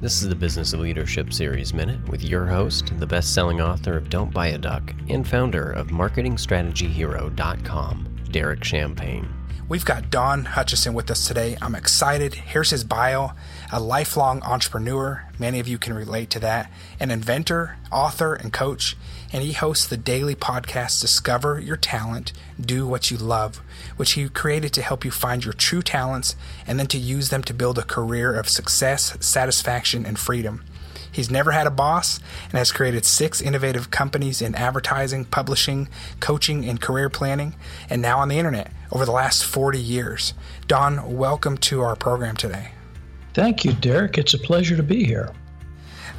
This is the Business of Leadership Series Minute with your host, the best selling author of Don't Buy a Duck and founder of MarketingStrategyHero.com, Derek Champagne. We've got Don Hutchison with us today. I'm excited. Here's his bio a lifelong entrepreneur. Many of you can relate to that. An inventor, author, and coach. And he hosts the daily podcast Discover Your Talent, Do What You Love, which he created to help you find your true talents and then to use them to build a career of success, satisfaction, and freedom. He's never had a boss and has created six innovative companies in advertising, publishing, coaching, and career planning, and now on the internet over the last 40 years. Don, welcome to our program today. Thank you, Derek. It's a pleasure to be here.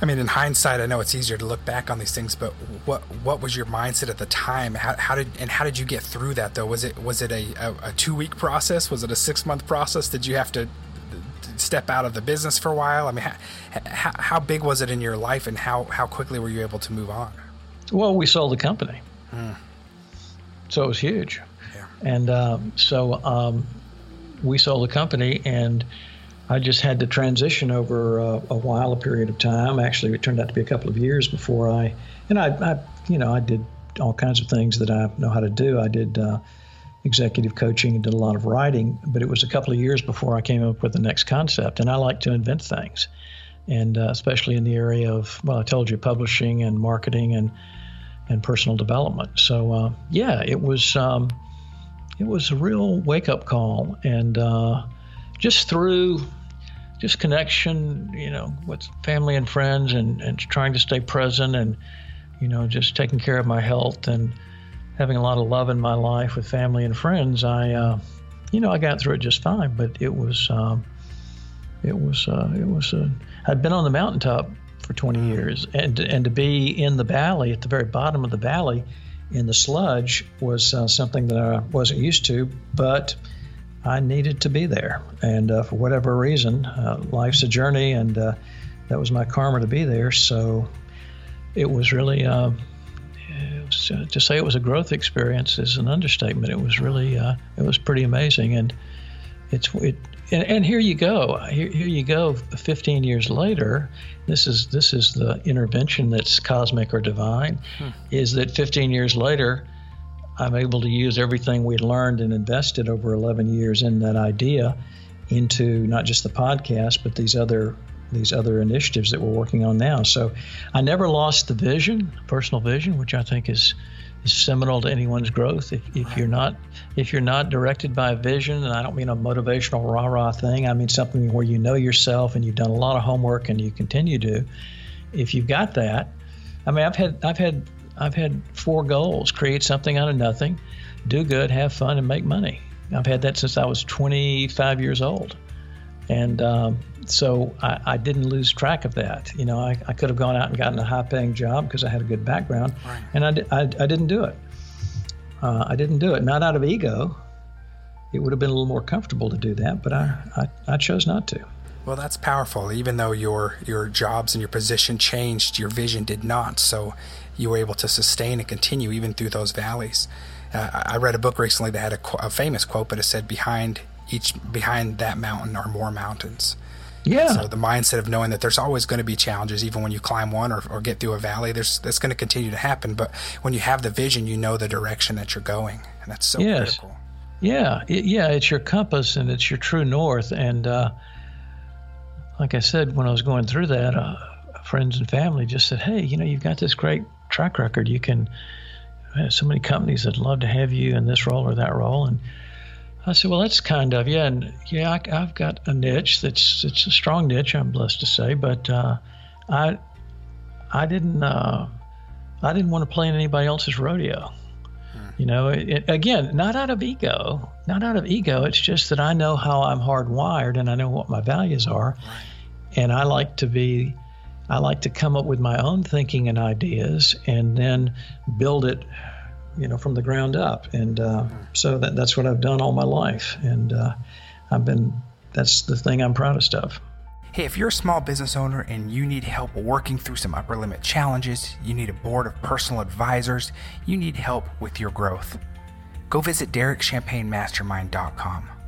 I mean, in hindsight, I know it's easier to look back on these things, but what what was your mindset at the time? How, how did and how did you get through that though? Was it was it a, a, a two week process? Was it a six month process? Did you have to step out of the business for a while? I mean, how, how big was it in your life, and how how quickly were you able to move on? Well, we sold the company, hmm. so it was huge. And um, so um, we sold the company, and I just had to transition over uh, a while, a period of time. Actually, it turned out to be a couple of years before I, and I, I you know, I did all kinds of things that I know how to do. I did uh, executive coaching and did a lot of writing, but it was a couple of years before I came up with the next concept. And I like to invent things, and uh, especially in the area of, well, I told you, publishing and marketing and and personal development. So uh, yeah, it was. Um, it was a real wake up call. And uh, just through just connection, you know, with family and friends and, and trying to stay present and, you know, just taking care of my health and having a lot of love in my life with family and friends, I, uh, you know, I got through it just fine. But it was, um, it was, uh, it was, uh, I'd been on the mountaintop for 20 years and, and to be in the valley, at the very bottom of the valley, in the sludge was uh, something that I wasn't used to, but I needed to be there. And uh, for whatever reason, uh, life's a journey, and uh, that was my karma to be there. So it was really, uh, was, uh, to say it was a growth experience is an understatement. It was really, it was pretty amazing. And it's, it, and, and, here you go. Here, here, you go. 15 years later, this is this is the intervention that's cosmic or divine. Hmm. Is that 15 years later, I'm able to use everything we learned and invested over 11 years in that idea into not just the podcast, but these other these other initiatives that we're working on now. So I never lost the vision, personal vision, which I think is is seminal to anyone's growth. If, if you're not if you're not directed by a vision, and I don't mean a motivational rah rah thing, I mean something where you know yourself and you've done a lot of homework and you continue to. If you've got that, I mean, I've had I've had I've had four goals: create something out of nothing, do good, have fun, and make money. I've had that since I was 25 years old, and um, so I, I, didn't lose track of that. You know, I, I could have gone out and gotten a high paying job because I had a good background, right. and I, I, I, didn't do it. Uh, I didn't do it, not out of ego. It would have been a little more comfortable to do that, but I, I, I chose not to. Well, that's powerful. Even though your your jobs and your position changed, your vision did not. So you were able to sustain and continue even through those valleys. Uh, I read a book recently that had a, a famous quote, but it said, "Behind each behind that mountain are more mountains." Yeah. So the mindset of knowing that there's always going to be challenges, even when you climb one or, or get through a valley, there's that's going to continue to happen. But when you have the vision, you know the direction that you're going, and that's so yes. critical. Yeah, it, yeah, it's your compass and it's your true north. And uh, like I said, when I was going through that, uh, friends and family just said, "Hey, you know, you've got this great track record. You can." So many companies that love to have you in this role or that role, and I said, well, that's kind of yeah, and yeah, I, have got a niche that's it's a strong niche. I'm blessed to say, but uh, I I didn't uh, I didn't want to play in anybody else's rodeo. Hmm. You know, it, it, again, not out of ego, not out of ego. It's just that I know how I'm hardwired and I know what my values are, right. and I like to be. I like to come up with my own thinking and ideas and then build it you know, from the ground up. And uh, so that, that's what I've done all my life. And uh, I've been, that's the thing I'm proudest of. Hey, if you're a small business owner and you need help working through some upper limit challenges, you need a board of personal advisors, you need help with your growth, go visit DerekChampagneMastermind.com.